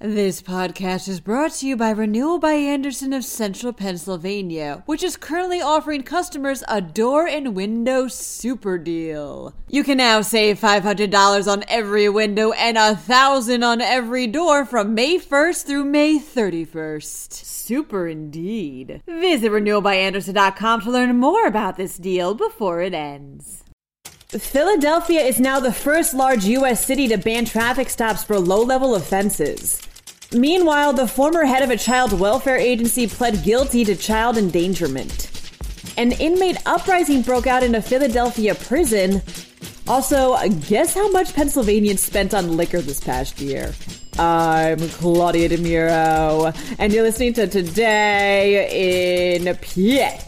This podcast is brought to you by Renewal by Andersen of Central Pennsylvania, which is currently offering customers a door and window super deal. You can now save $500 on every window and 1,000 on every door from May 1st through May 31st. Super indeed. Visit renewalbyandersen.com to learn more about this deal before it ends. Philadelphia is now the first large U.S. city to ban traffic stops for low level offenses. Meanwhile, the former head of a child welfare agency pled guilty to child endangerment. An inmate uprising broke out in a Philadelphia prison. Also, guess how much Pennsylvanians spent on liquor this past year? I'm Claudia DeMiro, and you're listening to Today in PA.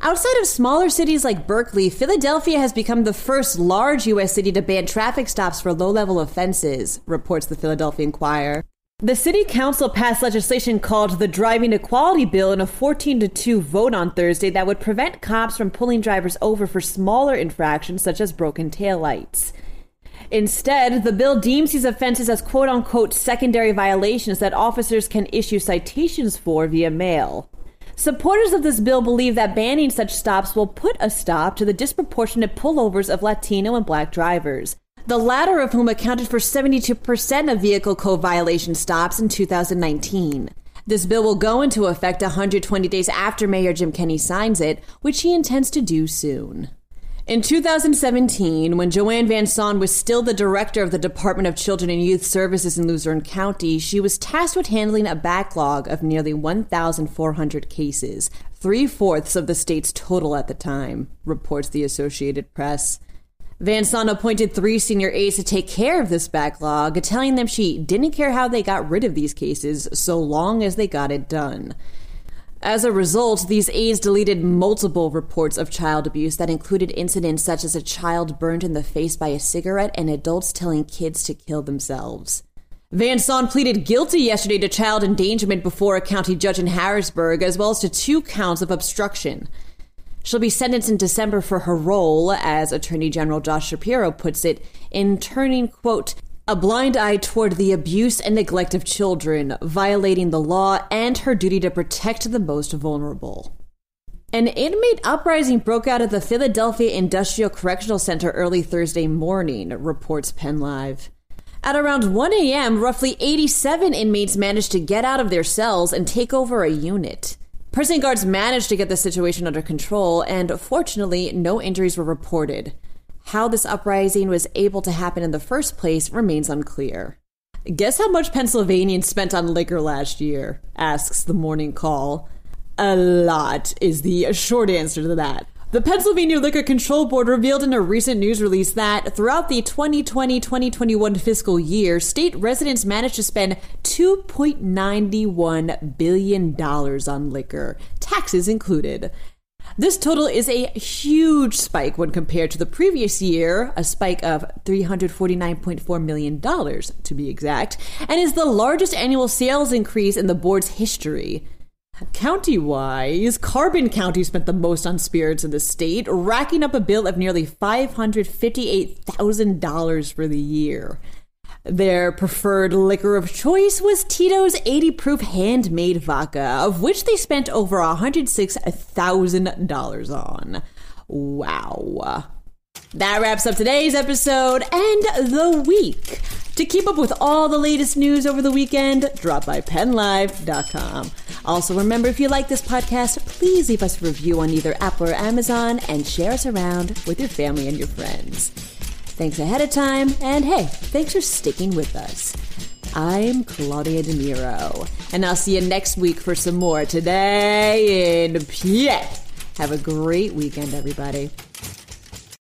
Outside of smaller cities like Berkeley, Philadelphia has become the first large U.S. city to ban traffic stops for low level offenses, reports the Philadelphia Inquirer. The city council passed legislation called the Driving Equality Bill in a 14 to 2 vote on Thursday that would prevent cops from pulling drivers over for smaller infractions such as broken taillights. Instead, the bill deems these offenses as quote unquote secondary violations that officers can issue citations for via mail. Supporters of this bill believe that banning such stops will put a stop to the disproportionate pullovers of Latino and black drivers the latter of whom accounted for 72% of vehicle code violation stops in 2019. This bill will go into effect 120 days after Mayor Jim Kenney signs it, which he intends to do soon. In 2017, when Joanne Van Saun was still the director of the Department of Children and Youth Services in Luzerne County, she was tasked with handling a backlog of nearly 1,400 cases, three fourths of the state's total at the time, reports the Associated Press. Van Saun appointed three senior aides to take care of this backlog, telling them she didn't care how they got rid of these cases so long as they got it done. As a result, these aides deleted multiple reports of child abuse that included incidents such as a child burned in the face by a cigarette and adults telling kids to kill themselves. Van Saun pleaded guilty yesterday to child endangerment before a county judge in Harrisburg, as well as to two counts of obstruction. She'll be sentenced in December for her role, as Attorney General Josh Shapiro puts it, in turning, quote, a blind eye toward the abuse and neglect of children, violating the law and her duty to protect the most vulnerable. An inmate uprising broke out at the Philadelphia Industrial Correctional Center early Thursday morning, reports PennLive. At around 1 a.m., roughly 87 inmates managed to get out of their cells and take over a unit. Prison guards managed to get the situation under control, and fortunately, no injuries were reported. How this uprising was able to happen in the first place remains unclear. Guess how much Pennsylvanians spent on liquor last year? asks the morning call. A lot is the short answer to that. The Pennsylvania Liquor Control Board revealed in a recent news release that throughout the 2020 2021 fiscal year, state residents managed to spend $2.91 billion on liquor, taxes included. This total is a huge spike when compared to the previous year, a spike of $349.4 million to be exact, and is the largest annual sales increase in the board's history. County wise, Carbon County spent the most on spirits in the state, racking up a bill of nearly $558,000 for the year. Their preferred liquor of choice was Tito's 80 proof handmade vodka, of which they spent over $106,000 on. Wow. That wraps up today's episode and the week. To keep up with all the latest news over the weekend, drop by pennlive.com. Also, remember if you like this podcast, please leave us a review on either Apple or Amazon and share us around with your family and your friends. Thanks ahead of time, and hey, thanks for sticking with us. I'm Claudia De DeMiro, and I'll see you next week for some more Today in PA. Have a great weekend, everybody.